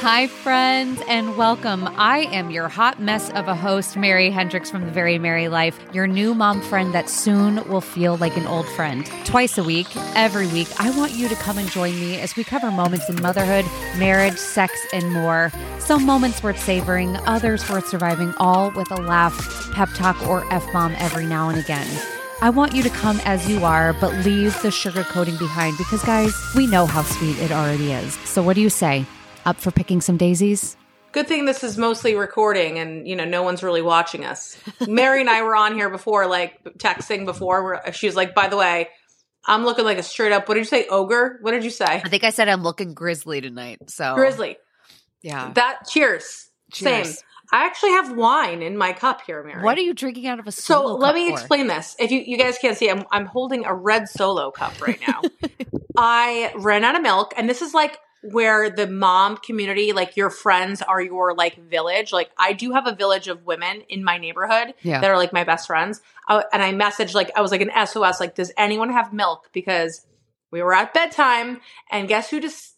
Hi, friends, and welcome. I am your hot mess of a host, Mary Hendricks from The Very Mary Life, your new mom friend that soon will feel like an old friend. Twice a week, every week, I want you to come and join me as we cover moments in motherhood, marriage, sex, and more. Some moments worth savoring, others worth surviving, all with a laugh, pep talk, or F bomb every now and again. I want you to come as you are, but leave the sugarcoating behind because, guys, we know how sweet it already is. So, what do you say? Up for picking some daisies? Good thing this is mostly recording and, you know, no one's really watching us. Mary and I were on here before, like texting before. Where she was like, by the way, I'm looking like a straight up, what did you say, ogre? What did you say? I think I said I'm looking grizzly tonight. So, Grizzly. yeah. That, cheers. Cheers. Same. I actually have wine in my cup here, Mary. What are you drinking out of a solo? so solo let me for? explain this. If you, you guys can't see, I'm, I'm holding a red solo cup right now. I ran out of milk, and this is like where the mom community, like your friends are your like village. Like I do have a village of women in my neighborhood Yeah. that are like my best friends. I, and I messaged like I was like an SOS, like, does anyone have milk? Because we were at bedtime, and guess who just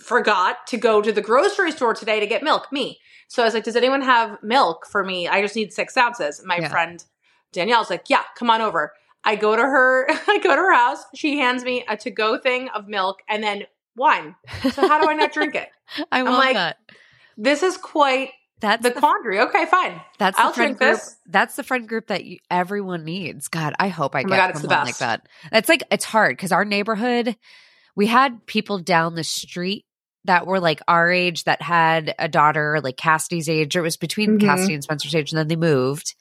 forgot to go to the grocery store today to get milk? Me. So I was like, does anyone have milk for me? I just need six ounces. My Yeah. friend Danielle's like, yeah, come on over. I go to her, I go to her house. She hands me a to go thing of milk and then wine. So how do I not drink it? I love like, that. This is quite That's the the, quandary. Okay, fine. that's the I'll friend drink group. this. That's the friend group that you, everyone needs. God, I hope I Oh get God, it's someone like that. That's like it's hard because our neighborhood, we had people down the street that were like our age that had a daughter like Cassidy's age. Or it was between Mhm. Cassidy and Spencer's age, and then they moved.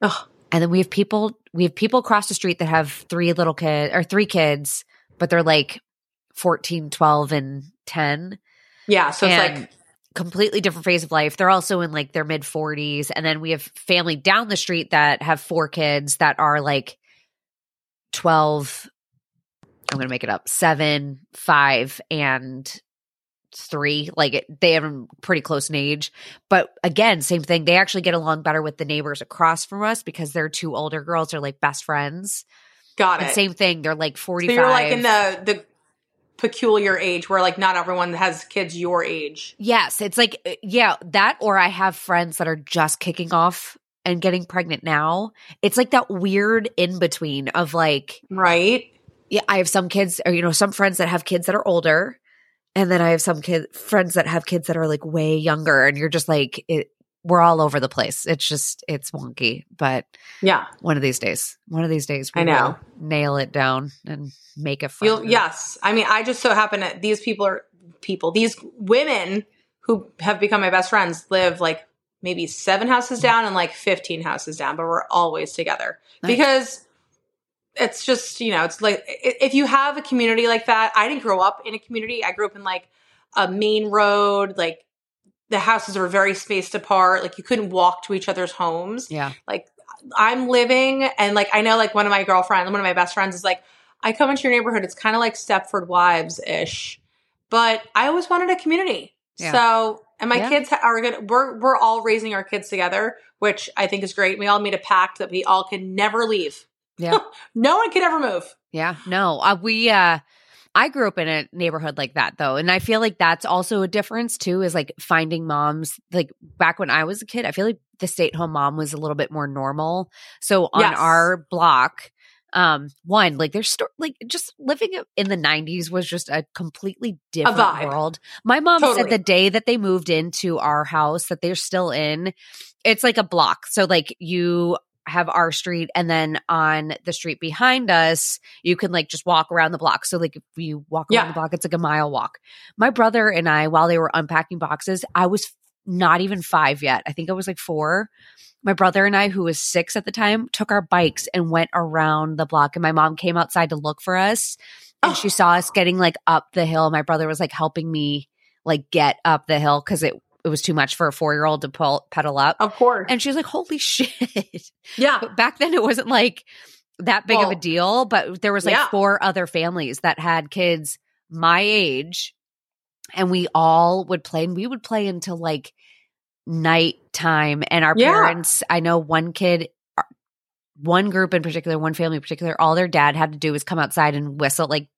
Ugh. And then we have people we have people across the street that have three little kids or three kids, but they're like 14, 12, and 10. Yeah. So it's And like completely different phase of life. They're also in like their mid 40s. And then we have family down the street that have four kids that are like 12, I'm going to make it up, seven, five, and three. Like it, they have them pretty close in age. But again, same thing. They actually get along better with the neighbors across from us because they're two older girls. They're like best friends. got And it. same thing. They're like so 45. you're like in the the peculiar age where like not everyone has kids your age. Yes, it's like uh, yeah, that or I have friends that are just kicking off and getting pregnant now. It's like that weird in between of like Right? yeah, I have some kids or you know some friends that have kids that are older and then I have some kid friends that have kids that are like way younger and you're just like it we're all over the place. It's just it's wonky, but Yeah. one of these days, one of these days we I know. will nail it down and make a friend. You'll, yes. I mean, I just so happen that these people are people, these women who have become my best friends live like maybe seven houses mm-hmm. down and like 15 houses down, but we're always together Nice. because it's just, you know, it's like if you have a community like that, I didn't grow up in a community. I grew up in like a main road, like the houses were very spaced apart. Like you couldn't walk to each other's homes Yeah. like I'm living and like I know like one of my girlfriends, one of my best friends is like, I come into your neighborhood, it's kind of like Stepford Wives ish. But I always wanted a community. Yeah. So and my Yeah. kids are good we're we're all raising our kids together, which I think is great. We all made a pact that we all can never leave. Yeah. No one can ever move. Yeah, no, uh, we, uh, I grew up in a neighborhood like that though. And I feel like that's also a difference too, is like finding moms. Like back when I was a kid, I feel like the stay at home mom was a little bit more normal. So on Yes. our block, um, one, like there's sto- like just living in the 90s was just a completely different vibe. world. My mom Totally. said the day that they moved into our house that they're still in, it's like a block. So like you have our street and then on the street behind us you can like just walk around the block. So like if you walk around Yeah. the block it's like a mile walk. My brother and i while they were unpacking boxes i was not even five yet. I think i was like four. My brother and i who was six at the time took our bikes and went around the block and my mom came outside to look for us and Oh. she saw us getting like up the hill. My brother was like helping me like get up the hill because it it was too much for a four year old to pull, pedal up Of course. and she was like holy shit yeah. but back then it wasn't like that big of a deal but there was like yeah. four other families that had kids my age and we all would play and we would play until like nighttime and our Yeah. parents i know one kid uh, one group in particular one family in particular all their dad had to do was come outside and whistle like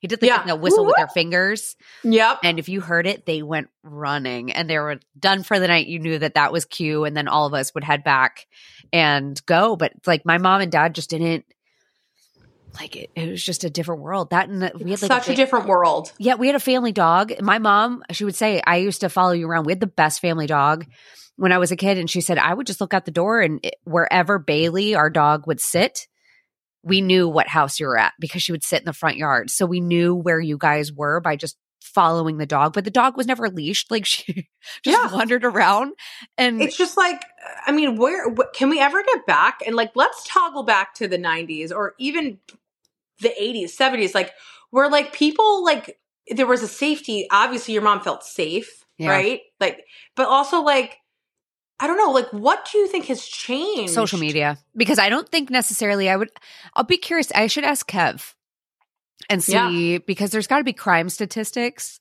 He did like Yeah. the whistle with Woo-woo. their fingers. Yep. And if you heard it, they went running and they were done for the night. You knew that that was cue. And then all of us would head back and go. But like my mom and dad just didn't like it. It was just a different world. That and the, we had like Such a fa- different world. yeah, we had a family dog. My mom, she would say, I used to follow you around. We had the best family dog when I was a kid. And she said, I would just look out the door and it- wherever Bailey, our dog, would sit, we knew what house you were at because she would sit in the front yard. So we knew where you guys were by just following the dog. But the dog was never leashed. Like she just Yeah. wandered around. And It's just like, I mean, where wh- can we ever get back? And like, let's toggle back to the 90s or even the 80s, 70s, like, where like people, like, there was a safety. Obviously, your mom felt safe, Yeah. right? Like, but also, like, I don't know, like, what do you think has changed? social media because I don't think necessarily I would. I'll be curious. I should ask Kev and see Yeah. because there's got to be crime statistics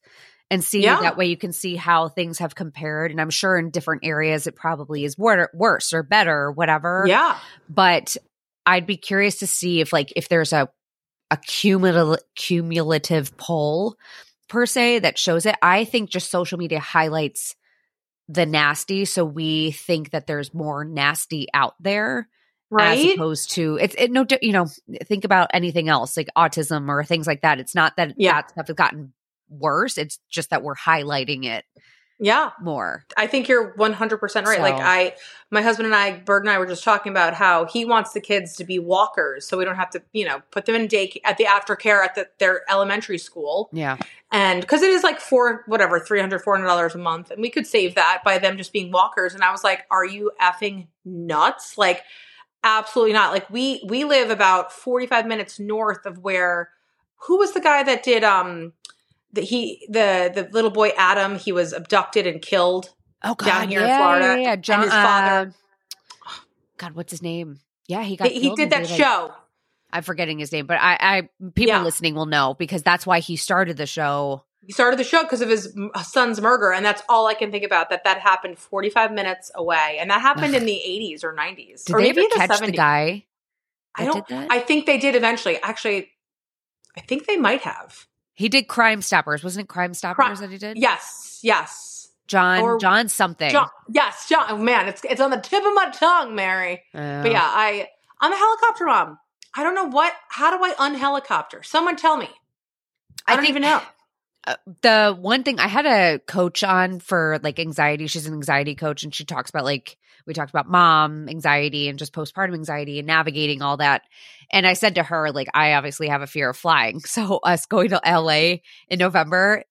and see Yeah. that way you can see how things have compared. And I'm sure in different areas it probably is wor- worse or better or whatever. Yeah. But I'd be curious to see if like if there's a a cumulative cumulative poll per se that shows it. I think just social media highlights the nasty, so we think that there's more nasty out there Right? as opposed to it's it no you know think about anything else like autism or things like that. It's not that Yeah. that stuff has gotten worse. It's just that we're highlighting it yeah. more. I think you're 100% right. Like I my husband and I berg and I were just talking about how he wants the kids to be walkers so we don't have to, you know, put them in day at the aftercare at the, their elementary school. Yeah, And cuz it is like four whatever, 300 400 dollars a month and we could save that by them just being walkers and I was like, "Are you effing nuts?" Like absolutely not. Like we we live about 45 minutes north of where who was the guy that did um the he the the little boy Adam, he was abducted and killed. Oh God, down here in Florida, yeah, yeah. and his father- uh, God, what's his name? Yeah, he got. He, he did that like- show. I'm forgetting his name, but I, I people Yeah. listening will know because that's why he started the show. He started the show because of his son's murder, and that's all I can think about. That that happened 45 minutes away, and that happened in the 80s or 90s, Did or they maybe the catch 70s. the guy? I don't. I think they did eventually. Actually, I think they might have. He did Crime Stoppers, wasn't it? Crime Stoppers that he did. Yes, yes, John, Or- John something. John. Yes, John. Oh, man, it's it's on the tip of my tongue, Mary. Uh, But yeah, I I'm a helicopter mom. I don't know what. How do I unhelicopter? Someone tell me. I, I don't think- even know. Uh, the one thing I had a coach on for like anxiety. She's an anxiety coach, and she talks about like we talked about mom anxiety and just postpartum anxiety and navigating all that. And I said to her, like, I obviously have a fear of flying, so us going to LA in November.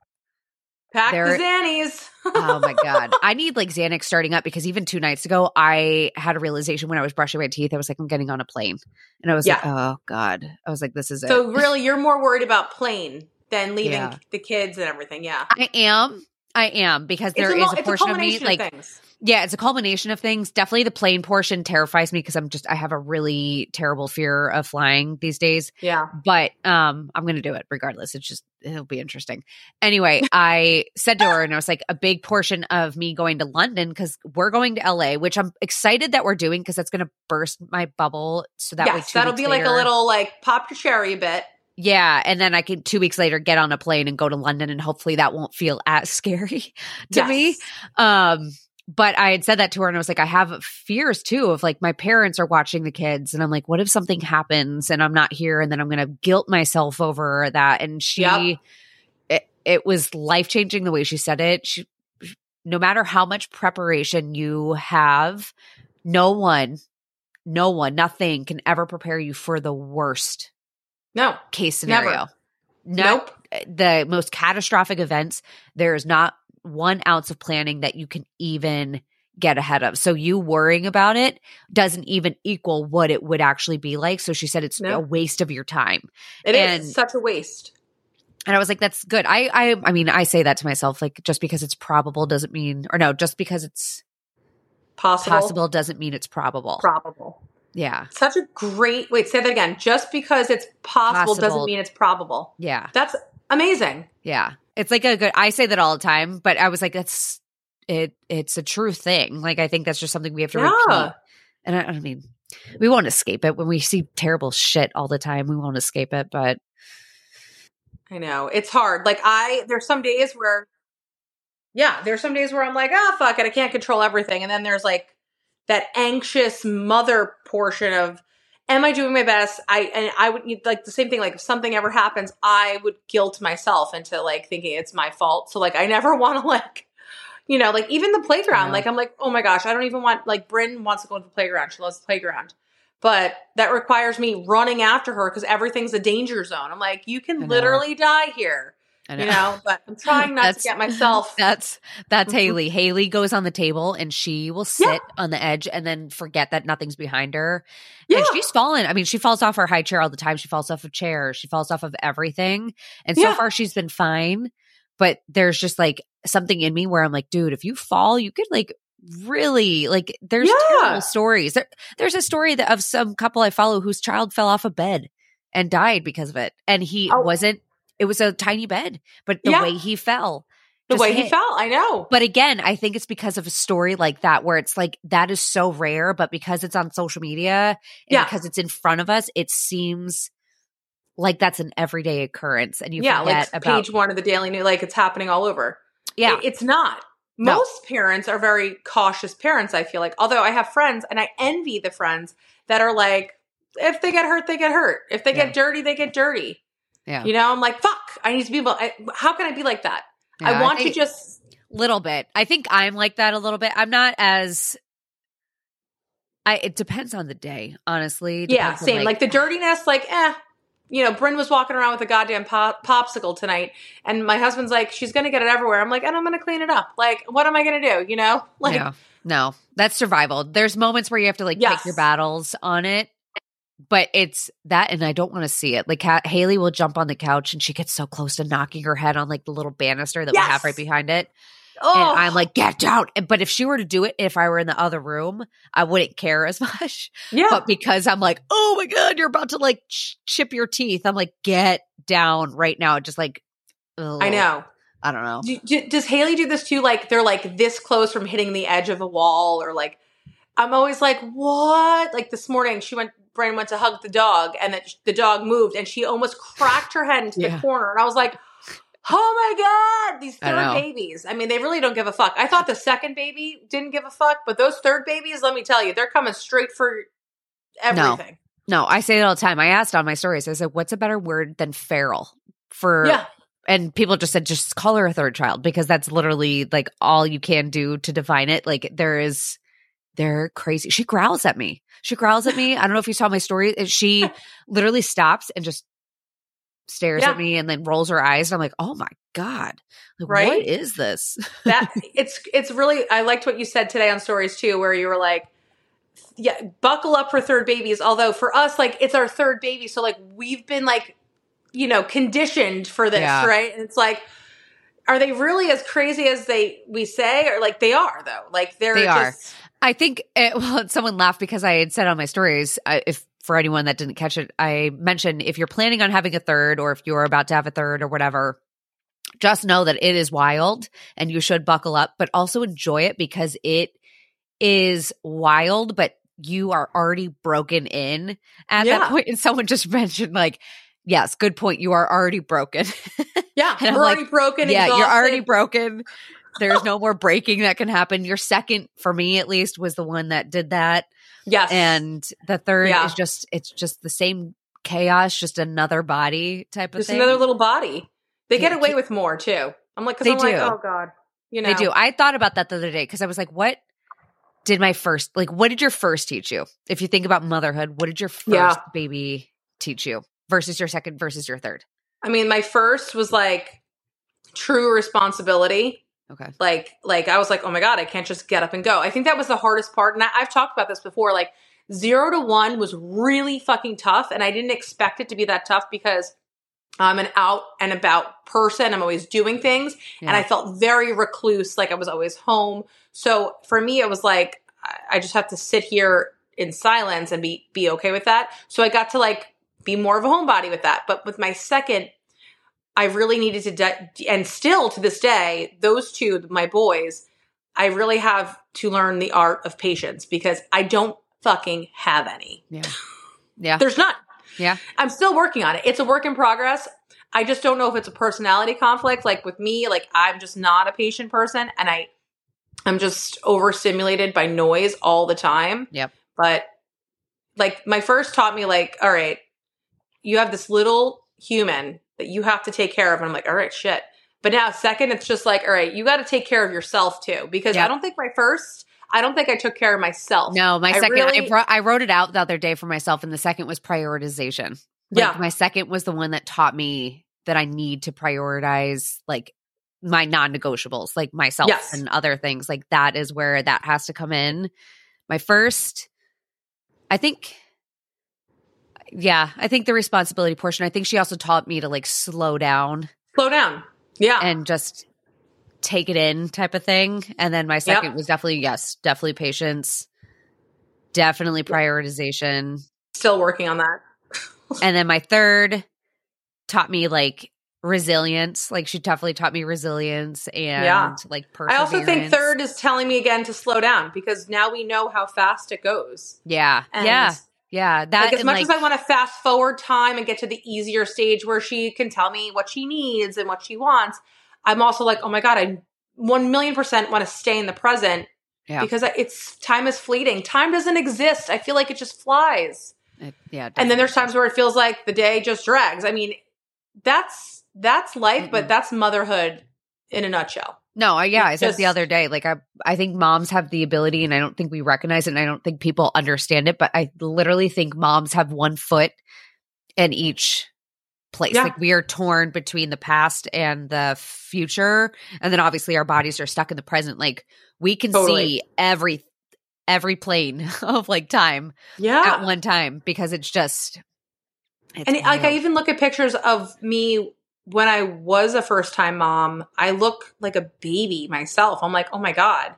Pack there- the Xannies. Oh my god, I need like Xanax starting up because even two nights ago, I had a realization when I was brushing my teeth. I was like, I'm getting on a plane, and I was like, oh god, I was like, this is it. So really, you're more worried about plane than leaving Yeah. the kids and everything. Yeah, I am. I am because there it's is a portion of me culmination like things. Yeah, it's a culmination of things. Definitely the plane portion terrifies me because I'm just I have a really terrible fear of flying these days. Yeah, But um I'm gonna do it regardless. It's just it'll be interesting. Anyway, I said to her and I was like a big portion of me going to London because we're going to LA, which I'm excited that we're doing because that's gonna burst my bubble. So that way yes, that'll be like a little like pop your cherry a bit. Yeah, and then I can two weeks later get on a plane and go to London and hopefully that won't feel as scary to me. Um, but I had said that to her and I was like, I have fears too of like my parents are watching the kids and I'm like, what if something happens and I'm not here and then I'm going to guilt myself over that. And she, Yep. it, it was life changing the way she said it. She, no matter how much preparation you have, no one, no one, nothing can ever prepare you for the worst No, case scenario. No, nope. Eh, the most catastrophic events, there is not one ounce of planning that you can even get ahead of. So you worrying about it doesn't even equal what it would actually be like. So she said it's No. a waste of your time. It is and- such a waste. And I was like, that's good. I I I mean, I say that to myself, like just because it's probable doesn't mean or no, just because it's Possible, possible doesn't mean it's probable. probable. Yeah. Such a great. Wait, say that again. Just because it's possible, doesn't mean it's probable. Yeah. That's amazing. Yeah. It's like a good I say that all the time, but I was like, that's it it's a true thing. Like I think that's just something we have to Yeah. repeat. And I, I mean, we won't escape it when we see terrible shit all the time. We won't escape it, but I know. It's hard. Like I there's some days where yeah, there's some days where I'm like, "Ah, oh, fuck it. I can't control everything." And then there's like that anxious mother portion of am I doing my best? I and I would like the same thing. Like if something ever happens, I would guilt myself into like thinking it's my fault. So like I never want to like, you know, like even the playground. Yeah. Like I'm like, oh my gosh, I don't even want like Bryn wants to go to the playground. She loves the playground, but that requires me running after her because everything's a danger zone. I'm like, you can literally die here, I you know. But I'm trying not to get myself. That's that's Mhm. Haley. Haley goes on the table and she will sit on the edge and then forget that nothing's behind her. Yeah. And she's fallen. I mean, she falls off her high chair all the time. She falls off a chair She falls off of everything. And so Yeah. far she's been fine. But there's just like something in me where I'm like, dude, if you fall, you could like really like there's Yeah. terrible stories. There, there's a story that of some couple I follow whose child fell off a bed and died because of it. And he Oh. wasn't it was a tiny bed, but the Yeah. way he fell. the way he fell, I know. But again, I think it's because of a story like that where it's like that is so rare, but because it's on social media and Yeah. because it's in front of us, it seems like that's an everyday occurrence. And you yeah, forget like about page one of the Daily News, like it's happening all over. yeah, It- it's not. No. Most parents are very cautious parents, I feel like. Although I have friends and I envy the friends that are like, if they get hurt, they get hurt. If they Yeah. get dirty, they get dirty. Yeah. You know, I'm like, fuck, I need to be able, I, how can I be like that? Yeah, I want to just, little bit. I think I'm like that a little bit. I'm not as. I it depends on the day, honestly. yeah, same. Like, the dirtiness, like, eh. You know, Bryn was walking around with a goddamn pop- popsicle tonight, and my husband's like, she's going to get it everywhere. I'm like, and I'm going to clean it up. Like, what am I going to do? You know? Like, yeah. No, that's survival. There's moments where you have to like Yes. pick your battles on it, but it's that, and I don't want to see it. Like ha- Haley will jump on the couch and she gets so close to knocking her head on like the little banister that we have right behind it, oh, and I'm like, get down. And- But if she were to do it, if I were in the other room, I wouldn't care as much. yeah. But because I'm like, oh my god, you're about to like ch- chip your teeth, I'm like, get down right now. Just like, ugh. I know. I don't know. Do, do- does Haley do this too? Like they're like this close from hitting the edge of a wall, or like I'm always like, what? Like this morning, she went. Brandon went to hug the dog, and that the dog moved, and she almost cracked her head into Yeah. the corner, and I was like. Oh my god, these third know. babies. I mean, they really don't give a fuck. I thought the second baby didn't give a fuck, but those third babies, let me tell you, they're coming straight for everything. No, I say it all the time. I asked on my stories. I said, "What's a better word than feral?" For Yeah. and people just said, "Just call her a third child," because that's literally like all you can do to define it. Like there is, they're crazy. She growls at me. She growls at me. I don't know if you saw my story. Uh, she literally stops and just stares Yeah. at me and then rolls her eyes. And I'm like, "Oh my god, like, Right? what is this?" that it's it's really I liked what you said today on stories too, where you were like, yeah, buckle up for third babies. Although for us, like it's our third baby, so like we've been like, you know, conditioned for this, Yeah. right? And it's like, are they really as crazy as they we say, or like they are though? Like they're They are. I think it, well, someone laughed because I had said on my stories, uh, if for anyone that didn't catch it, I mentioned if you're planning on having a third or if you're about to have a third or whatever, just know that it is wild and you should buckle up, but also enjoy it because it is wild, but you are already broken in at Yeah. that point. And someone just mentioned, like, yes, good point. You are already broken. yeah, we're like, already broken. yeah, you're already broken. There's no more breaking that can happen. Your second, for me at least, was the one that did that. yes, And the third Yeah. is just, it's just the same chaos, just another body type of just thing. another little body. They get away with more too. I'm like, because They I'm like, do. oh god, you know, They do. I thought about that the other day because I was like, what did my first, like, what did your first teach you? If you think about motherhood, what did your first Yeah. baby teach you versus your second versus your third? I mean, my first was like true responsibility. Okay. Like, like I was like, oh my god, I can't just get up and go. I think that was the hardest part, and I, I've talked about this before. Like zero to one was really fucking tough, and I didn't expect it to be that tough because I'm an out and about person. I'm always doing things, and I felt very recluse. Like I was always home. So for me, it was like I- I just have to sit here in silence and be be okay with that. So I got to like be more of a homebody with that. But with my second, I really needed to, de- and still to this day, those two, my boys, I really have to learn the art of patience because I don't fucking have any. Yeah. Yeah. There's none. Yeah. I'm still working on it. It's a work in progress. I just don't know if it's a personality conflict. Like with me, like I'm just not a patient person and I I'm just overstimulated by noise all the time. Yep. But like my first taught me like, all right, you have this little human that you have to take care of. And I'm like, all right, shit. But now second, it's just like, all right, you got to take care of yourself too. Because. I don't think my first, I don't think I took care of myself. No, my I second, I, really- wrote, I wrote it out the other day for myself, and the second was prioritization. Like, Yeah. my second was the one that taught me that I need to prioritize like my non-negotiables, like myself Yes. and other things. Like that is where that has to come in. My first, I think, yeah, I think the responsibility portion. I think she also taught me to like slow down Slow down. Yeah. and just take it in type of thing. And then my second was definitely, yes, definitely patience, definitely prioritization. Still working on that. And then my third taught me like resilience. Like she definitely taught me resilience and Yeah. like I also think third is telling me again to slow down because now we know how fast it goes. Yeah. And yeah. Yeah. That like as much like, as I want to fast forward time and get to the easier stage where she can tell me what she needs and what she wants, I'm also like, oh my god, I one million percent want to stay in the present Yeah. because it's time is fleeting. Time doesn't exist. I feel like it just flies. it- yeah. And then there's times where it feels like the day just drags. I mean, that's that's life, Mm-mm. but that's motherhood in a nutshell. No, I, yeah, I It's said the other day, like I, I think moms have the ability, and I don't think we recognize it, and I don't think people understand it. But I literally think moms have one foot in each place. Yeah. Like we are torn between the past and the future, and then obviously our bodies are stuck in the present. Like we can Totally. see every every plane of like time Yeah. at one time because it's just. It's and like I wild. even look at pictures of me when I was a first time mom, I look like a baby myself. I'm like, oh my God.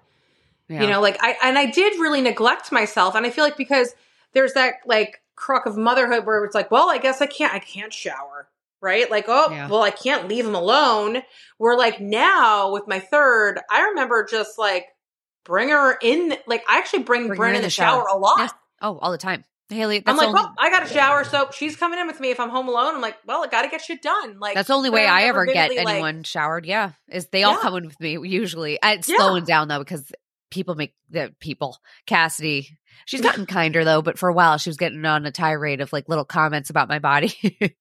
Yeah. You know, like I and I did really neglect myself. And I feel like because there's that like crock of motherhood where it's like, well, I guess I can't I can't shower. Right? Like, oh, Yeah. well, I can't leave him alone. We're like now with my third, I remember just like bring her in like I actually bring, Bring Bren in in the the shower, shower. a lot. Yes. oh, all the time, Haley. I'm like, only, well, I got a shower, so she's coming in with me if I'm home alone. I'm like, well, I got to get shit done. Like That's the only way I ever get like- anyone showered. Yeah, is they all Yeah. come in with me usually. Uh, It's Yeah. slowing down though because people make the people. Cassidy, she's gotten kinder though, but for a while she was getting on a tirade of like little comments about my body.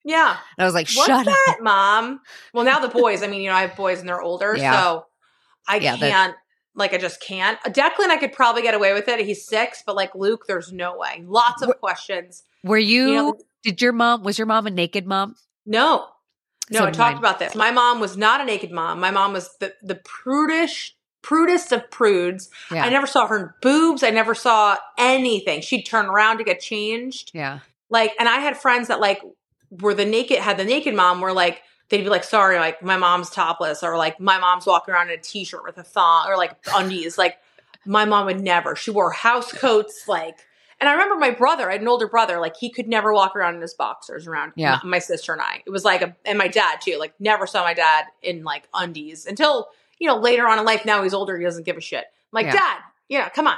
yeah, and I was like, what's shut up. that, mom? Well, now the boys. I mean, you know, I have boys and they're older, Yeah. so I Yeah, can't. Like, I just can't. Declan, I could probably get away with it. He's six, but like Luke, there's no way. Lots of Wh- questions. Were you? You know, did your mom? Was your mom a naked mom? no, no. So I talked mine. about this. My mom was not a naked mom. My mom was the the prudish, prudest of prudes. Yeah, I never saw her boobs. I never saw anything. She'd turn around to get changed. yeah, Like, and I had friends that like were the naked, had the naked mom were like, they'd be like, sorry, like my mom's topless or like my mom's walking around in a t-shirt with a thong or like undies. like my mom would never, she wore house coats. Like, and I remember my brother, I had an older brother, like he could never walk around in his boxers around Yeah. my, my sister and I. It was like, a, and my dad too, like never saw my dad in like undies until, you know, later on in life, now he's older, he doesn't give a shit. I'm like, Yeah. dad, yeah, come on.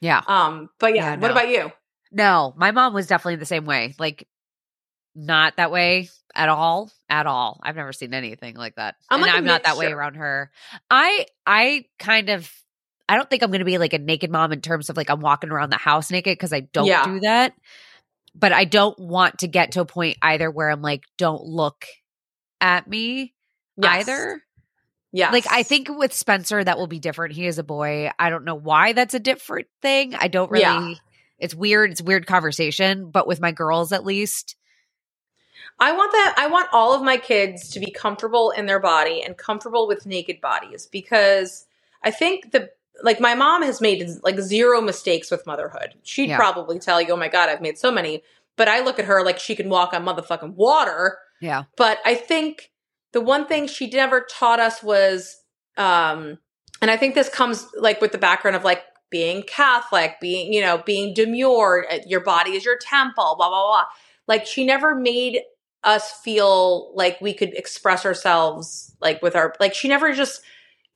yeah. Um, but yeah, Yeah, what about you? No, my mom was definitely the same way. Like, not that way at all. At all. I've never seen anything like that. I'm and like I'm not that way around her. I I kind of I don't think I'm gonna be like a naked mom in terms of like I'm walking around the house naked because I don't Yeah. do that. But I don't want to get to a point either where I'm like, don't look at me Yes. either. Yes. Like I think with Spencer that will be different. He is a boy. I don't know why that's a different thing. I don't really Yeah. it's weird. It's a weird conversation, but with my girls at least. I want that. I want all of my kids to be comfortable in their body and comfortable with naked bodies because I think the like my mom has made like zero mistakes with motherhood. She'd Yeah. probably tell you, "Oh my god, I've made so many." But I look at her like she can walk on motherfucking water. Yeah. But I think the one thing she never taught us was, um, and I think this comes like with the background of like being Catholic, being, you know, being demure, uh, your body is your temple, blah, blah, blah. Like she never made us feel like we could express ourselves like with our, like she never just,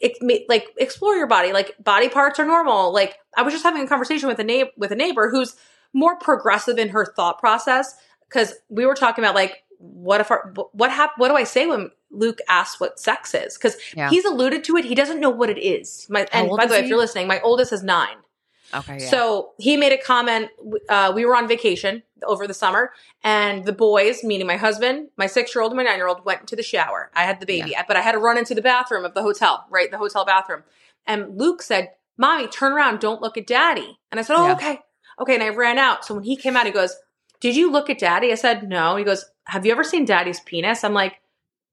it, like explore your body. Like body parts are normal. Like I was just having a conversation with a neighbor, with a neighbor who's more progressive in her thought process because we were talking about like what if our what hap- what do I say when Luke asks what sex is? Because Yeah. he's alluded to it. He doesn't know what it is. My and by the way, he? if you're listening, my oldest is nine. Okay. Yeah. So he made a comment. Uh, we were on vacation over the summer, and the boys, meaning my husband, my six year old, and my nine year old, went to the shower. I had the baby, but I had to run into the bathroom of the hotel, right? The hotel bathroom. And Luke said, Mommy, turn around. Don't look at daddy. And I said, Oh, Yeah. okay. Okay. And I ran out. So when he came out, he goes, Did you look at daddy? I said, No. He goes, Have you ever seen daddy's penis? I'm like,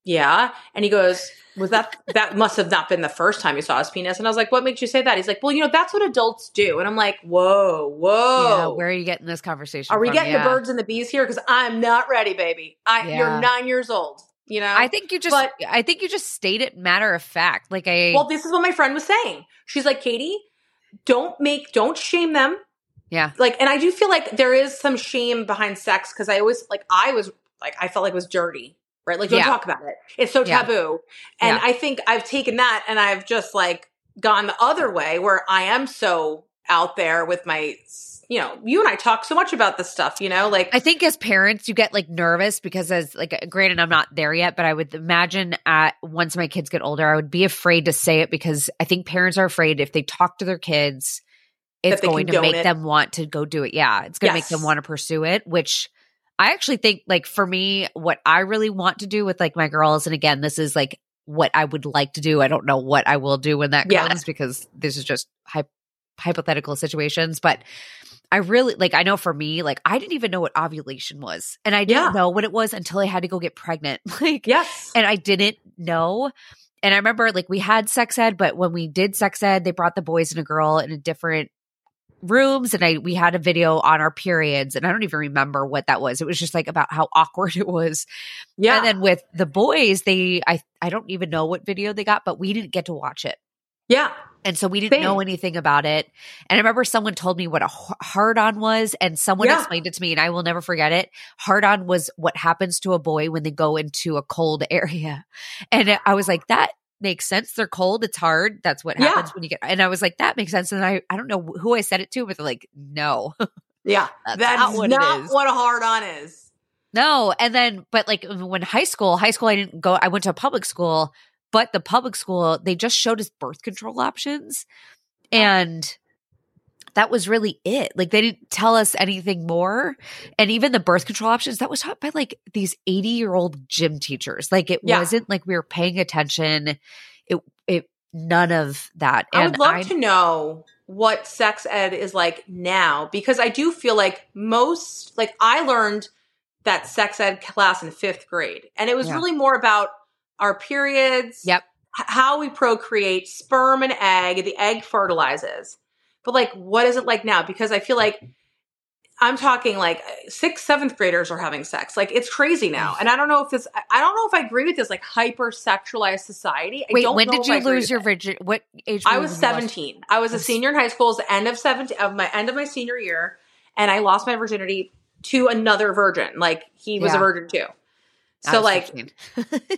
Yeah. And he goes, Was that, that must have not been the first time you saw his penis. And I was like, What makes you say that? He's like, Well, you know, that's what adults do. And I'm like, Whoa, whoa. yeah, where are you getting this conversation? Are we from? getting Yeah. the birds and the bees here? Because I'm not ready, baby. I, Yeah. You're nine years old. You know. I think you just. But- I think you just state it matter of fact. Like I. Well, this is what my friend was saying. She's like, Katie, don't make, don't shame them. yeah. Like, and I do feel like there is some shame behind sex because I always like I was like I felt like it was dirty, right? Like, don't Yeah. talk about it. It's so Yeah. taboo. And Yeah. I think I've taken that and I've just like gone the other way where I am so out there with my, you know, you and I talk so much about this stuff. You know, like I think as parents, you get like nervous because as like granted, I'm not there yet, but I would imagine at once my kids get older, I would be afraid to say it because I think parents are afraid if they talk to their kids, it's going to make it. them want to go do it. Yeah, it's going to make them want to pursue it, which I actually think like for me, what I really want to do with like my girls, and again, this is like what I would like to do. I don't know what I will do when that Yeah. comes because this is just hy- hypothetical situations, but I really like I know for me, like I didn't even know what ovulation was. And I didn't Yeah. know what it was until I had to go get pregnant. Like yes, and I didn't know. And I remember like we had sex ed, but when we did sex ed, they brought the boys and a girl in a different rooms and I we had a video on our periods and I don't even remember what that was. It was just like about how awkward it was. yeah, And then with the boys, they I I don't even know what video they got, but we didn't get to watch it. yeah, And so we didn't Same. know anything about it. And I remember someone told me what a hard on was, and someone Yeah. explained it to me, and I will never forget it. Hard on was what happens to a boy when they go into a cold area. And I was like, that makes sense. They're cold. It's hard. That's what Yeah. happens when you get. And I was like, that makes sense. And I, I don't know who I said it to, but they're like, no, yeah. That's That's, not what not what a hard on is. no. And then, but like when high school, high school, I didn't go. I went to a public school, but the public school they just showed us birth control options, oh. and that was really it. Like they didn't tell us anything more. And even the birth control options, that was taught by like these 80 year old gym teachers. Like it Yeah. wasn't like we were paying attention. It, it, none of that. I would And love to know what sex ed is like now because I do feel like most, like I learned that sex ed class in fifth grade, and it was Yeah. really more about our periods, Yep. how we procreate, sperm and egg, the egg fertilizes. But like, what is it like now? Because I feel like I'm talking like sixth, seventh graders are having sex. Like it's crazy now, and I don't know if this. I- don't know if I agree with this like hyper sexualized society. I Wait, when did you lose your virgin? What age? I was you when you lost- 17. I was a senior in high school, it was the end of 17 of my end of my senior year, and I lost my virginity to another virgin. Like he was Yeah. a virgin too. So like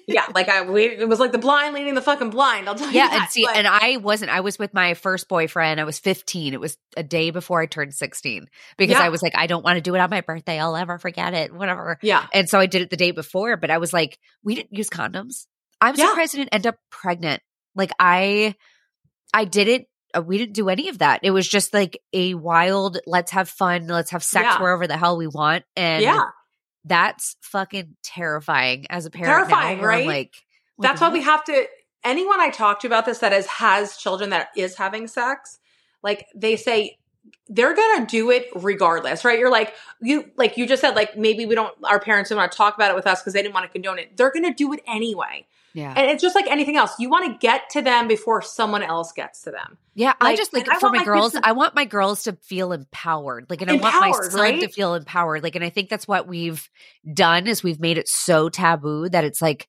yeah, like I we, it was like the blind leading the fucking blind. I'll tell you yeah, and see, But- and I wasn't. I was with my first boyfriend. I was 15. It was a day before I turned 16 because Yeah. I was like, I don't want to do it on my birthday. I'll never forget it. Whatever. yeah, And so I did it the day before, but I was like, we didn't use condoms. I'm Yeah. surprised I didn't end up pregnant. Like I, I didn't. uh, We didn't do any of that. It was just like a wild. Let's have fun. Let's have sex Yeah. wherever the hell we want. And yeah. That's fucking terrifying as a parent. Terrifying, now, right? Like That's why we have to. Anyone I talk to about this that is has children that is having sex, like they say they're gonna do it regardless, right? You're like you like you just said like maybe we don't our parents didn't want to talk about it with us because they didn't want to condone it. They're gonna do it anyway, Yeah. and it's just like anything else. You want to get to them before someone else gets to them. Yeah, I just like for my my girls, to- I want my girls to feel empowered. Like and I want my Empowered, son to feel empowered. Like and I think that's what we've done is we've made it so taboo that it's like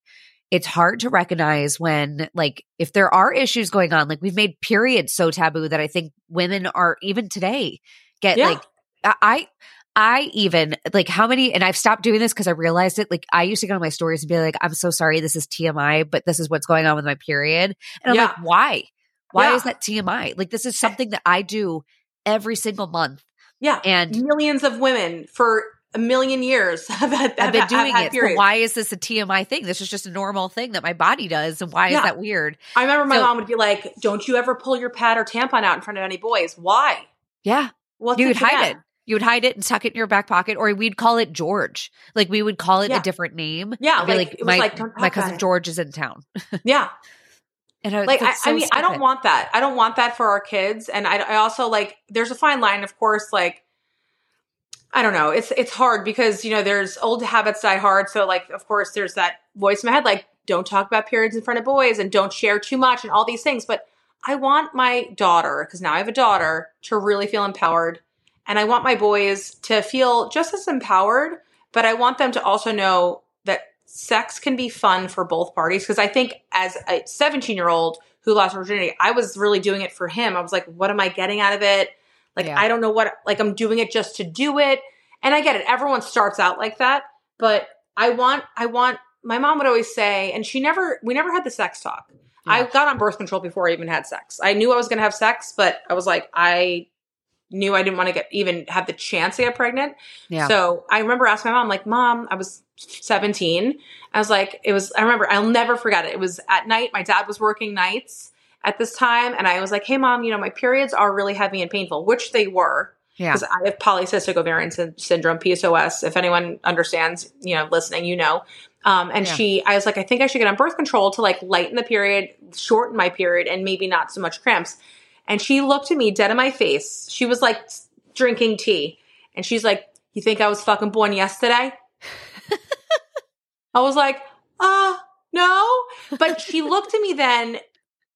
it's hard to recognize when like if there are issues going on. Like we've made periods so taboo that I think women are even today get Yeah. like I I even like how many and I've stopped doing this because I realized it. Like I used to go on my stories and be like, I'm so sorry, this is TMI, but this is what's going on with my period. And I'm Yeah. like, why? Why Yeah. is that TMI? Like this is eh something that I do every single month. Yeah, And millions of women for a million years have, had, I've been doing have it. So why is this a TMI thing? This is just a normal thing that my body does. And why Yeah. is that weird? I remember my So- mom would be like, "Don't you ever pull your pad or tampon out in front of any boys? Why? Yeah. What's you'd hide it. You would hide it and tuck it in your back pocket, or we'd call it George. Like we would call it Yeah. a different name. Yeah, like, like, my, like, my cousin. George is in town. Yeah, And I, like I, so I mean, I don't want that. I don't want that for our kids. And I, I also like. There's a fine line, of course. Like, I don't know. It's it's hard because you know there's old habits die hard. So like, of course, there's that voice in my head like, don't talk about periods in front of boys and don't share too much and all these things. But I want my daughter because now I have a daughter to really feel empowered, and I want my boys to feel just as empowered. But I want them to also know that sex can be fun for both parties because I think as a 17 year old who lost virginity, I was really doing it for him. I was like, what am I getting out of it? Like, Yeah. I don't know what, like, I'm doing it just to do it. And I get it. Everyone starts out like that. But I want, I want, my mom would always say, and she never, we never had the sex talk. I got on birth control before I even had sex. I knew I was going to have sex, but I was like, I knew I didn't want to get even have the chance to get pregnant. Yeah. So I remember asking my mom, like, Mom, I was 17. I was like, it was, I remember, I'll never forget it. It was at night. My dad was working nights at this time. And I was like, hey, Mom, you know, my periods are really heavy and painful, which they were yeah. because I have polycystic ovarian syn- syndrome, PCOS. If anyone understands, you know, listening, you know. Um, and Yeah. she, I was like, I think I should get on birth control to like lighten the period, shorten my period, and maybe not so much cramps. And she looked at me dead in my face. She was like drinking tea, and she's like, "You think I was fucking born yesterday?" I was like, "Uh, no." But she looked at me then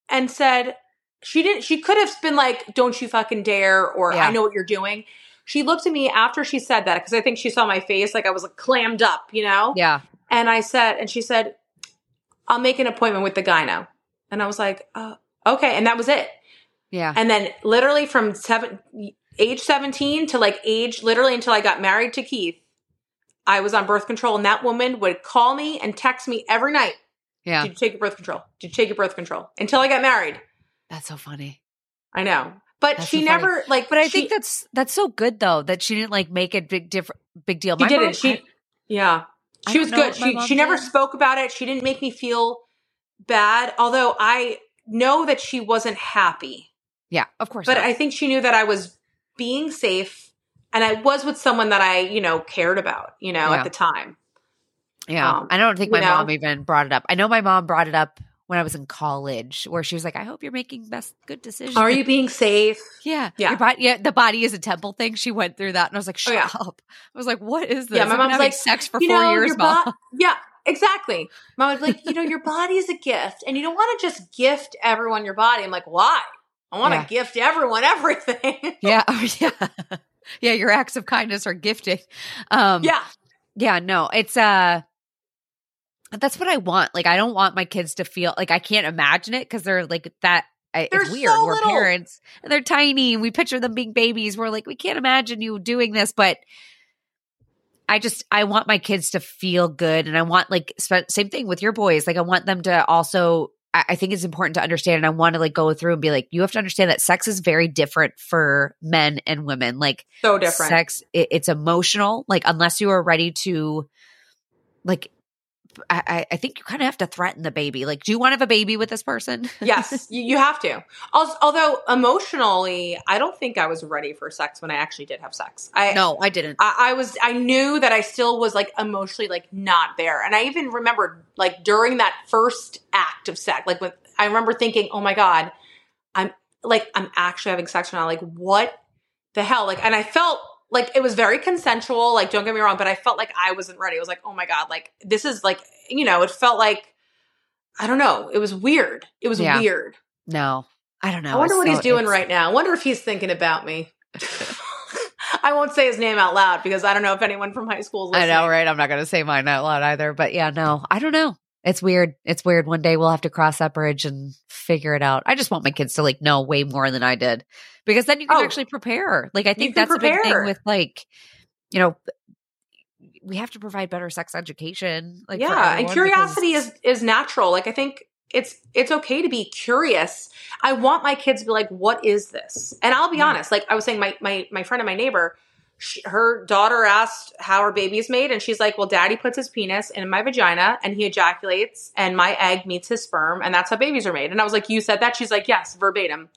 and said, "She didn't. She could have been like, "Don't you fucking dare," or Yeah. "I know what you're doing." She looked at me after she said that because I think she saw my face, like I was like clammed up, you know. yeah. And I said, and she said, I'll make an appointment with the gyno. And I was like, uh, okay. And that was it. Yeah. And then literally from seven, age 17 to like age, literally until I got married to Keith, I was on birth control. And that woman would call me and text me every night. Yeah. Did you take your birth control? Did you take your birth control? Until I got married. That's so funny. I know. But That's she so funny. never like, But I she- think that's that's so good though that she didn't like make a big different big deal. She My didn't. mom- she, I- yeah, she was good. She she never spoke about it. She didn't make me feel bad. Although I know that she wasn't happy, yeah, of course. but not. I think she knew that I was being safe, and I was with someone that I you know cared about. You know, Yeah. at the time. yeah, um, I don't think my know? mom even brought it up. I know my mom brought it up when I was in college, where she was like, "I hope you're making best good decisions." Are you being safe? Yeah, Yeah. Your body, yeah. The body is a temple thing. She went through that, and I was like, "Shut Oh, yeah. up!" I was like, "What is this?" Yeah, my been mom's like, sex for four know, years, mom. bo- yeah, exactly. Mom was like, you know, your body is a gift, and you don't want to just gift everyone your body. I'm like, why? I want to Yeah. gift everyone everything. yeah, oh, yeah, yeah. Your acts of kindness are gifting. Um, yeah, yeah. No, it's uh, that's what I want. Like, I don't want my kids to feel like I can't imagine it because they're like that. I- They're it's weird. so We're little. parents and they're tiny, and we picture them being babies. We're like, we can't imagine you doing this, but I just I want my kids to feel good, and I want like same thing with your boys. Like, I want them to also. I I think it's important to understand, and I want to like go through and be like, you have to understand that sex is very different for men and women. Like, so different. sex it, it's emotional like unless you are ready to like I, I- think you kind of have to threaten the baby. Like, do you want to have a baby with this person? yes, you, you have to. Although emotionally, I don't think I was ready for sex when I actually did have sex. I no, I didn't. I, I was I knew that I still was like emotionally like not there. And I even remembered like during that first act of sex, like with I remember thinking, oh my God, I'm like I'm actually having sex right now. Like what the hell? Like and I felt like it was very consensual, like don't get me wrong, but I felt like I wasn't ready. I was like, oh my God, like this is like you know, it felt like I don't know. It was weird. It was Yeah. weird. No, I don't know. I wonder It's what so- he's doing right now. I wonder if he's thinking about me. I won't say his name out loud because I don't know if anyone from high school is I know, right? I'm not going to say mine out loud either. But yeah, no, I don't know. It's weird. It's weird. One day we'll have to cross that bridge and figure it out. I just want my kids to like know way more than I did because then you can Oh. actually prepare. Like, I think that's a big thing with like, you know, we have to provide better sex education. Like, yeah, and curiosity because- is is natural. Like I think it's it's okay to be curious. I want my kids to be like, "What is this?" And I'll be Yeah. honest. Like I was saying, my my my friend and my neighbor, she, her daughter asked how her baby is made, and she's like, "Well, Daddy puts his penis in my vagina, and he ejaculates, and my egg meets his sperm, and that's how babies are made." And I was like, "You said that?" She's like, "Yes, verbatim."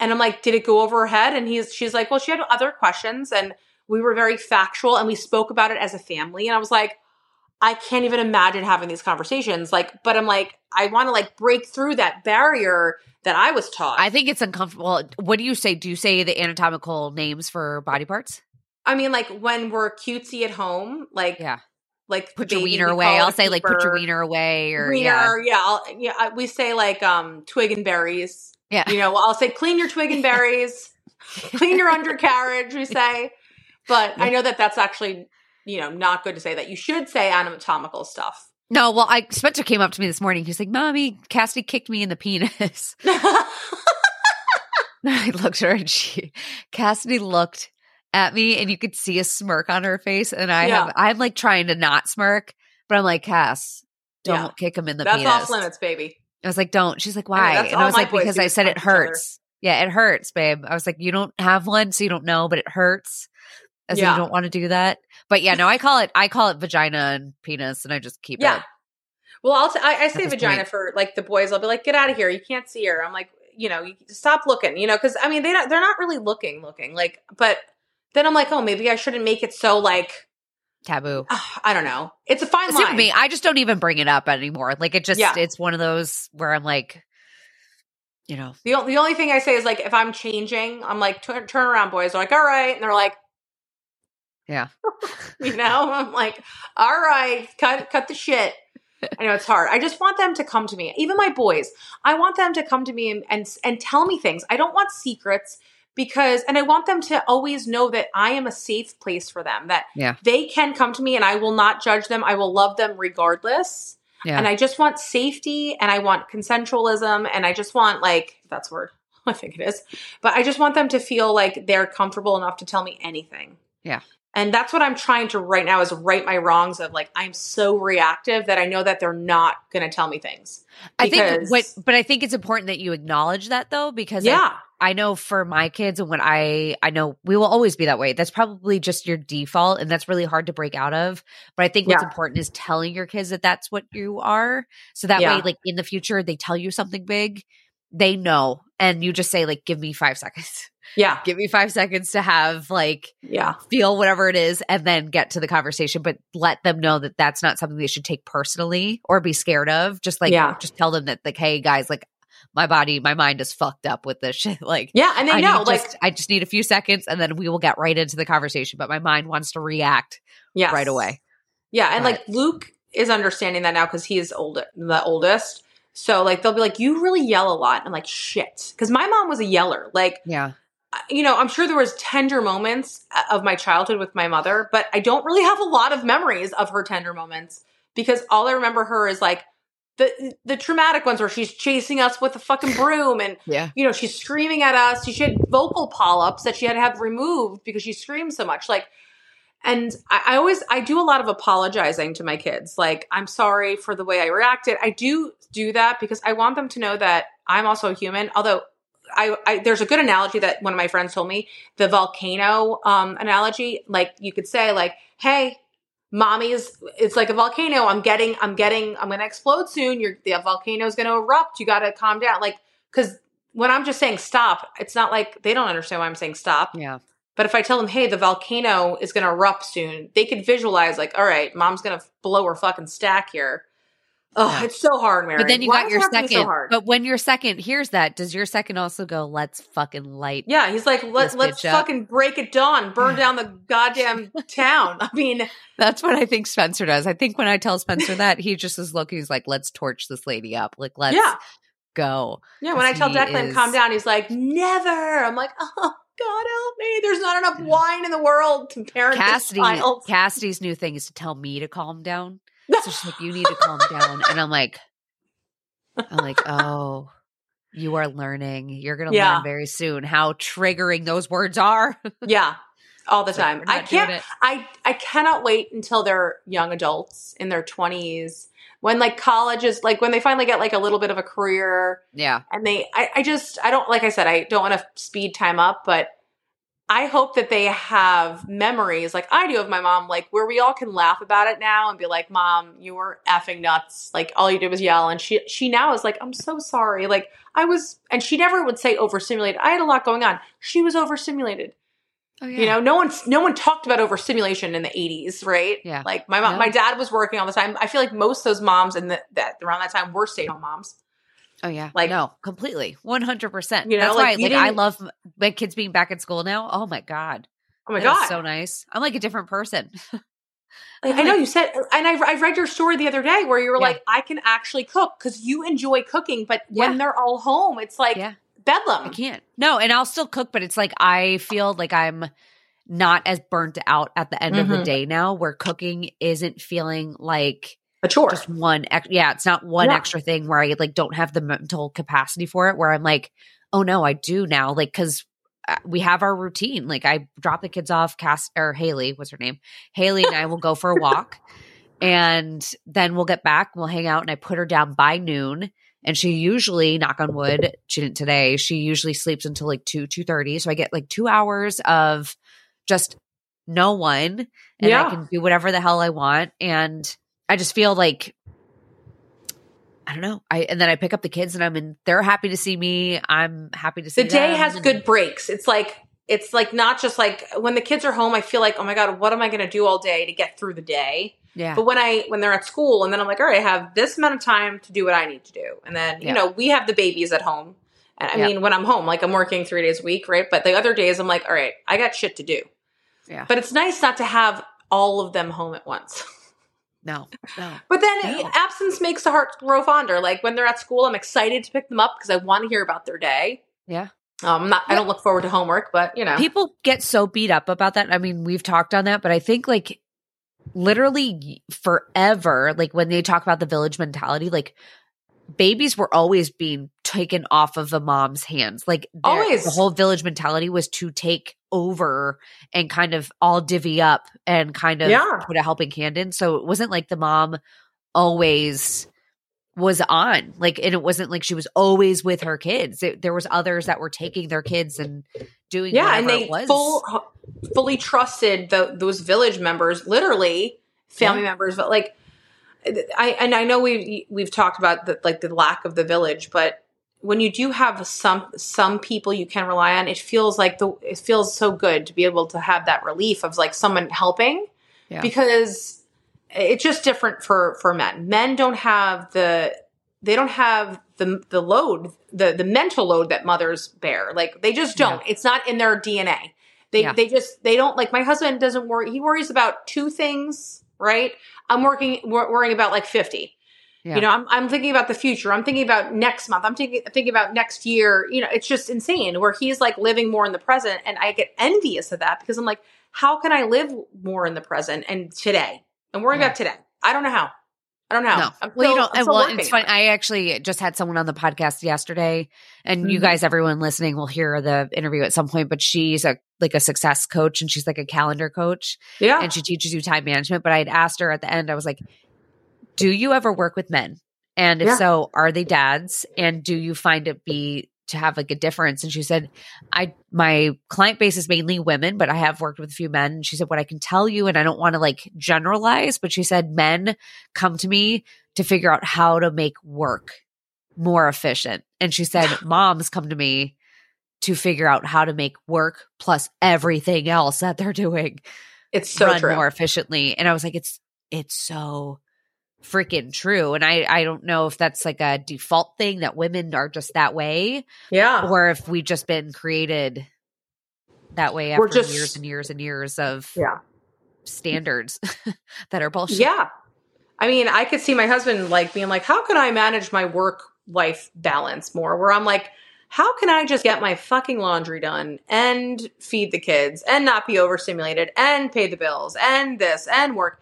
And I'm like, "Did it go over her head?" And he's she's like, "Well, she had other questions, and we were very factual, and we spoke about it as a family." And I was like, "I can't even imagine having these conversations." Like, but I'm like, I want to like break through that barrier that I was taught. I think it's uncomfortable. What do you say? Do you say the anatomical names for body parts? I mean, like when we're cutesy at home, like Yeah. like Put your wiener away. I'll say like put your wiener away or wiener, yeah. yeah, I'll, yeah. We say like um twig and berries. Yeah. You know, I'll say clean your twig and berries, clean your undercarriage. We say, but I know that that's actually you know not good to say that. You should say anatomical stuff. No, well, I Spencer came up to me this morning. He's like, "Mommy, Cassidy kicked me in the penis." I looked at her and she, Cassidy looked at me and you could see a smirk on her face. And I Yeah. have, I'm like trying to not smirk, but I'm like, Cass, don't Yeah. kick him in the that's penis. off limits, baby. I was like, don't. She's like, I know, why? and I was like, because I said it hurts. Yeah, it hurts, babe. I was like, you don't have one, so you don't know, but it hurts. As Yeah. you don't want to do that. But yeah, no, I call it, I call it vagina and penis, and I just keep Yeah. it. Well, I'll t- I, I say vagina point. for like the boys. I'll be like, get out of here. You can't see her. I'm like, you know, you stop looking. You know, because I mean, they don't, they're not really looking, looking like. But then I'm like, oh, maybe I shouldn't make it so like Taboo. ah, I don't know. It's a fine line. me. I just don't even bring it up anymore. Like it just, Yeah. it's one of those where I'm like, you know, The, the only thing I say is like if I'm changing, I'm like turn, turn around, boys. They're like, all right, and they're like, Yeah. you know, I'm like, all right, cut cut the shit. I know it's hard. I just want them to come to me. Even my boys, I want them to come to me and and, and tell me things. I don't want secrets because, and I want them to always know that I am a safe place for them. That Yeah. they can come to me and I will not judge them. I will love them regardless. yeah. And I just want safety and I want consensualism and I just want like that's word. I think it is. But I just want them to feel like they're comfortable enough to tell me anything. Yeah. And that's what I'm trying to right now is right my wrongs of like I'm so reactive that I know that they're not going to tell me things. I think what, but I think it's important that you acknowledge that though, because Yeah. I know for my kids and when I I know we will always be that way. That's probably just your default and that's really hard to break out of. But I think what's Yeah. important is telling your kids that that's what you are. So that Yeah. way like in the future they tell you something big, they know and you just say like give me 5 seconds. Yeah. give me 5 seconds to have like Yeah. feel whatever it is and then get to the conversation but let them know that that's not something they should take personally or be scared of just like Yeah. just tell them that like hey guys like my body my mind is fucked up with this shit like Yeah, and they I know like just, I just need a few seconds and then we will get right into the conversation but my mind wants to react yes. right away Yeah, and But- like Luke is understanding that now because he is old, the oldest. So like they'll be like, "You really yell a lot." I'm like, "Shit," because my mom was a yeller. Like, yeah you know, I'm sure there was tender moments uh, of my childhood with my mother, but I don't really have a lot of memories of her tender moments because all I remember her is like the the traumatic ones where she's chasing us with a fucking broom and yeah you know she's screaming at us. She had vocal polyps that she had to have removed because she screamed so much. Like, and I, I always I do a lot of apologizing to my kids. Like, I'm sorry for the way I reacted. I do do that because I want them to know that I'm also a human. Although I, I there's a good analogy that one of my friends told me the volcano um, analogy. Like you could say like, hey. Mommy's it's like a volcano. I'm getting I'm getting I'm gonna explode soon. You're the volcano's gonna erupt. You gotta calm down. Like because when I'm just saying stop, it's not like they don't understand why I'm saying stop. yeah But if I tell them, hey, the volcano is going to erupt soon, they could visualize, like, all right, mom's going to blow her fucking stack here. Oh, Yeah. it's so hard, Mary. but then you Why got your it have to be second So but when your second hears that does your second also go let's fucking light yeah, he's like, Let, let's bitch up. fucking break it dawn, burn down the goddamn town. I mean, That's what I think Spencer does. I think when I tell Spencer that, he just is looking, he's like, let's torch this lady up. Like, let's yeah, go. yeah. When I tell Declan, is- calm down, he's like, never. I'm like, oh, God help me. There's not enough wine in the world to parent Cassidy. Cassidy's new thing is to tell me to calm down. So she's like, you need to calm down. And I'm like, I'm like, oh, you are learning. You're going to Yeah. learn very soon how triggering those words are. yeah, all the like, time. I can't. I I cannot wait until they're young adults in their twenties when like college is like when they finally get like a little bit of a career Yeah. and they I, I just I don't like I said I don't want to speed time up but I hope that they have memories like I do of my mom, like where we all can laugh about it now and be like, "Mom, you were effing nuts. Like all you did was yell." And she she now is like, "I'm so sorry." Like I was, and she never would say overstimulated. I had a lot going on. She was overstimulated. Oh, yeah. You know, no one no one talked about overstimulation in the 80s, right? Yeah. Like my mom, my dad was working all the time. I feel like most of those moms in the, that around that time were stay at home moms. Oh yeah, Like- no, completely, one hundred percent. You know, That's like, why, like, I love my kids being back at school now. Oh my god, Oh my That god! so nice. I'm like a different person. Like, I know you said, and I, I read your story the other day where you were Yeah. like, I can actually cook because you enjoy cooking, but when they're all home, it's like Yeah. bedlam. I can't. No, and I'll still cook, but it's like I feel like I'm not as burnt out at the end of the Mhm. day now, where cooking isn't feeling like A chore. just one. Ex- yeah, it's not one Yeah. extra thing where I like don't have the mental capacity for it. Where I'm like, oh no, I do now. Like because. Uh, we have our routine. Like I drop the kids off. Cass or Haley, what's her name? Haley and I will go for a walk, and then we'll get back. We'll hang out, and I put her down by noon. And she usually, knock on wood, she didn't today. She usually sleeps until like two two thirty. So I get like two hours of just no one, and Yeah. I can do whatever the hell I want. And I just feel like I don't know. I and then I pick up the kids, and I'm in. They're happy to see me. I'm happy to see the day them, has good breaks. It's like it's like not just like when the kids are home. I feel like oh my god, what am I going to do all day to get through the day? Yeah, But when I when they're at school, and then I'm like, all right, I have this amount of time to do what I need to do, and then you Yeah. know we have the babies at home. And I Yeah. mean, when I'm home, like I'm working three days a week, right? But the other days, I'm like, all right, I got shit to do. yeah. But it's nice not to have all of them home at once. no, no. But then No. absence makes the heart grow fonder. Like when they're at school, I'm excited to pick them up because I want to hear about their day. Yeah. Um, not. I don't look forward to homework, but you know, People get so beat up about that. I mean, we've talked on that, but I think like literally forever, like when they talk about the village mentality, like babies were always being taken off of the mom's hands. Like their- Always. the whole village mentality was to take over and kind of all divvy up and kind of Yeah. put a helping hand in. So it wasn't like the mom always was on like and it wasn't like she was always with her kids it, there was others that were taking their kids and doing yeah, and they full fully trusted the, those village members, literally family Yeah. members. But like, I and I know we we've talked about the, like the lack of the village, but when you do have some some people you can rely on, it feels like the it feels so good to be able to have that relief of like someone helping Yeah. because it's just different for for men. Men don't have the they don't have the the load the the mental load that mothers bear. Like they just don't. It's not in their DNA. They Yeah. they just they don't like my husband doesn't worry. He worries about two things, right? I'm working wor- worrying about like 50. Yeah. You know, I'm, I'm thinking about the future. I'm thinking about next month. I'm thinking thinking about next year. You know, it's just insane where he's like living more in the present, and I get envious of that because I'm like, how can I live more in the present and today and worry Yeah. about today? I don't know how. I don't know. No. I'm well, you know, I'm well, it's funny. it. I actually just had someone on the podcast yesterday, and you Mhm. guys, everyone listening, will hear the interview at some point. But she's a like a success coach, and she's like a calendar coach, Yeah. and she teaches you time management. But I'd asked her at the end, I was like, "Do you ever work with men? And if Yeah. so, are they dads? And do you find it be to have like a difference?" And she said, "I my client base is mainly women, but I have worked with a few men." And she said, "What I can tell you, and I don't want to like generalize, but she said men come to me to figure out how to make work more efficient. And she said, moms come to me to figure out how to make work plus everything else that they're doing it's so run true. more efficiently. And I was like, it's it's so freaking true. And I I don't know if that's like a default thing that women are just that way, Yeah. or if we've just been created that way after just- years and years and years of Yeah. standards that are bullshit. Yeah. I mean, I could see my husband like being like, how can I manage my work life balance more? Where I'm like, how can I just get my fucking laundry done and feed the kids and not be overstimulated and pay the bills and this and work?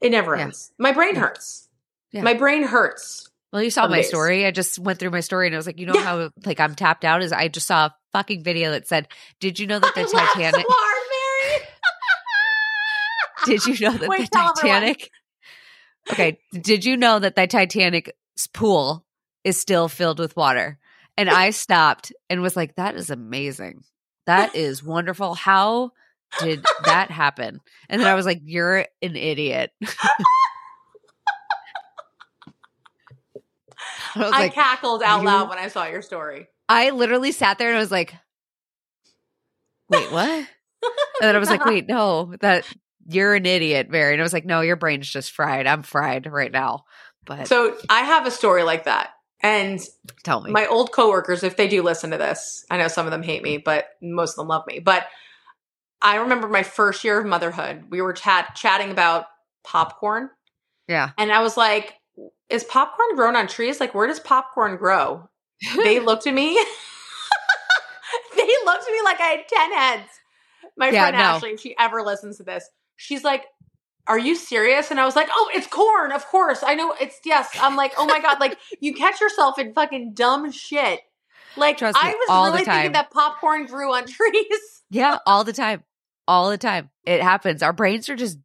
It never Yeah. ends. My brain Yeah. hurts. Yeah. My brain hurts. Well, you saw my days. story. I just went through my story and I was like, you know how like I'm tapped out is I just saw a fucking video that said, "Did you know that the I Titanic? Did you know that Wait, the. Titanic? Okay, did you know that the Titanic's pool is still filled with water?" And I stopped and was like, "That is amazing." That is wonderful. How did that happen? And then I was like, You're an idiot. I I like, cackled out you- loud when I saw your story. I literally sat there and I was like, Wait, what? And then I was like, Wait, no, that you're an idiot, Mary. And I was like, No, your brain's just fried. I'm fried right now. But So I have a story like that. And tell me. my old coworkers, if they do listen to this, I know some of them hate me, but most of them love me. But I remember my first year of motherhood, we were chat- chatting about popcorn. yeah. And I was like, is popcorn grown on trees? Like, where does popcorn grow? They looked at me. they looked at me like I had 10 heads. My Yeah, friend no. Ashley, if she ever listens to this, she's like, Are you serious? And I was like, Oh, it's corn. Of course. I know it's, yes. I'm like, Oh my God. Like, you catch yourself in fucking dumb shit. Like, Trust I was all the really time. thinking that popcorn grew on trees. Yeah, all the time. All the time. It happens. Our brains are just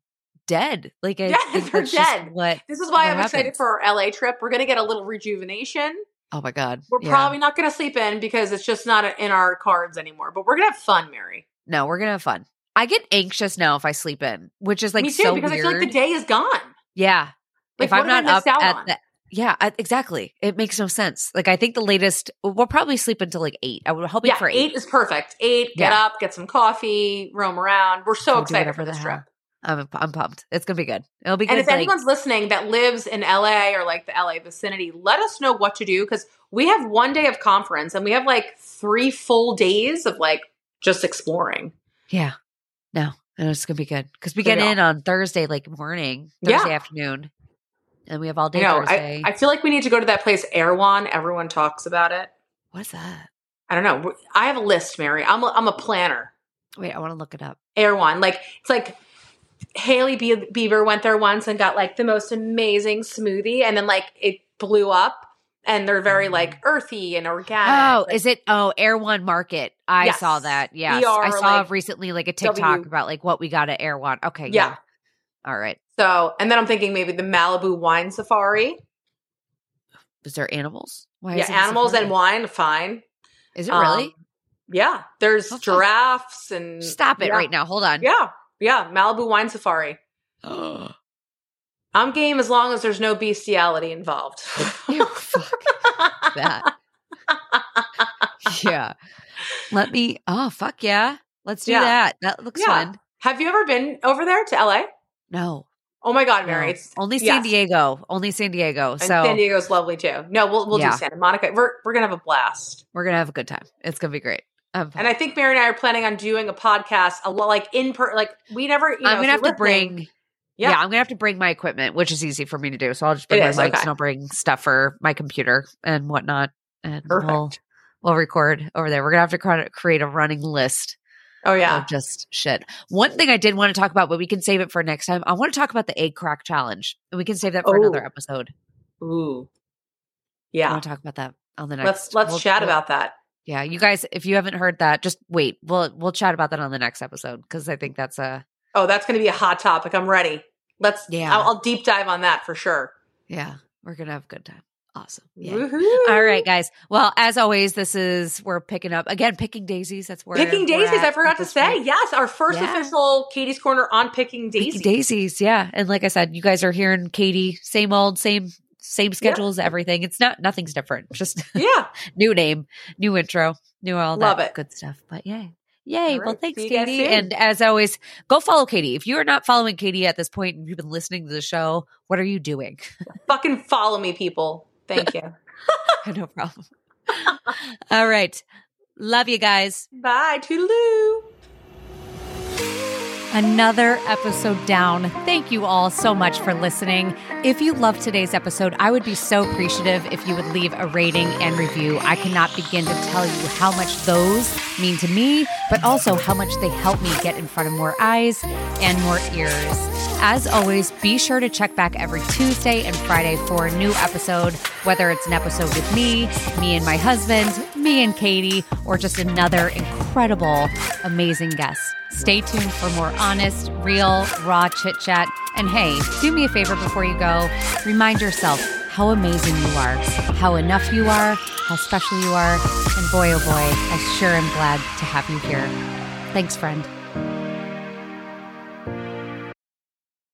dead. Like I Yeah, think they're dead. what This is why I'm excited for our LA trip. We're going to get a little rejuvenation. Oh my god. We're Yeah. probably not going to sleep in because it's just not in our cards anymore. But we're going to have fun, Mary. No, we're gonna have fun. I get anxious now if I sleep in, which is like Me too, so because weird. I feel like the day is gone. yeah. Like, if I'm not up at on? the yeah, exactly. It makes no sense. Like I think the latest we'll probably sleep until like eight. I was hoping Yeah, for eight. eight is perfect. Eight, get up, get some coffee, roam around. We're so We'll excited for this hell. trip. I'm I'm pumped. It's gonna be good. It'll be good. And if like- anyone's listening that lives in LA or like the LA vicinity, let us know what to do because we have one day of conference and we have like three full days of like just exploring. yeah, no, and it's gonna be good because we get in on Thursday like morning, Yeah. Thursday afternoon, and we have all day No, I, I feel like we need to go to that place, Erewhon. Everyone talks about it. What's that? I don't know. I have a list, Mary. I'm a, I'm a planner. Wait, I want to look it up. Erewhon. Like it's like Hailey Be- Bieber went there once and got like the most amazing smoothie, and then like it blew up, and they're very like earthy and organic. Mm. Oh, Like, is it? Oh, Erewhon Market. I Yes. saw that. Yes, ER, I saw like, recently like a TikTok W. about like what we got at Erewhon. Okay, Yeah. yeah. All right. so, and then I'm thinking maybe the Malibu wine safari. Is there animals? Why yeah, animals and wine, fine. Is it really? Um, yeah, there's fuck. giraffes and Stop it yeah. right now. Hold on. Yeah, yeah, Malibu wine safari. Oh, I'm game as long as there's no bestiality involved. Ew, fuck that. yeah. Let me. Oh, fuck yeah. Let's do Yeah. that. That looks Yeah. fun. Have you ever been over there to LA? No. Oh my God, no. Mary! It's Only yes. San Diego. Only San Diego. And So San Diego's lovely too. No, we'll we'll Yeah. do Santa Monica. We're we're gonna have a blast. we're gonna have a good time. It's gonna be great. And I think Mary and I are planning on doing a podcast a lot like in per like we never. You know, I'm gonna have to bring. Yeah. Yeah. I'm gonna have to bring my equipment, which is easy for me to do. So I'll just bring It my is, mics okay. and I'll bring stuff for my computer and whatnot, and we'll Perfect. we'll record over there. We're gonna have to create a running list Oh yeah. just shit. One thing I did want to talk about, but we can save it for next time. I want to talk about the egg crack challenge, and we can save that for Oh. another episode. Ooh. I Yeah. want to talk about that on the next. Let's let's we'll- chat we'll- about that. Yeah, you guys, if you haven't heard that, just wait. We'll we'll chat about that on the next episode because I think that's a Oh, that's going to be a hot topic. I'm ready. Let's. Yeah. I'll, I'll deep dive on that for sure. yeah. We're gonna have a good time. Awesome. Yeah. All right, guys. Well, as always, this is we're picking up again, picking daisies. That's where Picking daisies. I forgot to say. point. Yes, our first Yeah. official Katie's Corner on picking daisies. Picking daisies. Yeah, and like I said, you guys are hearing Katie, same old, same same schedules, everything. It's not nothing's different. Just Yeah. new name, new intro, new all Love that it. good stuff. But yay. Yay. All well, thanks, See you guys Katie. And as always, go follow Katie. If you are not following Katie at this point and you've been listening to the show, what are you doing? Fucking follow me, people. Thank you. no problem. all right. Love you guys. Bye. Toodaloo. Another episode down. Thank you all so much for listening. If you loved today's episode, I would be so appreciative if you would leave a rating and review. I cannot begin to tell you how much those mean to me, but also how much they help me get in front of more eyes and more ears. As always, be sure to check back every Tuesday and Friday for a new episode, whether it's an episode with me, me and my husband, me and Katie, or just another incredible, amazing guest. Stay tuned for more honest, real, raw chit chat. And hey, do me a favor before you go. Remind yourself how amazing you are, how enough you are, how special you are, and boy, oh boy, I sure am glad to have you here. Thanks, friend.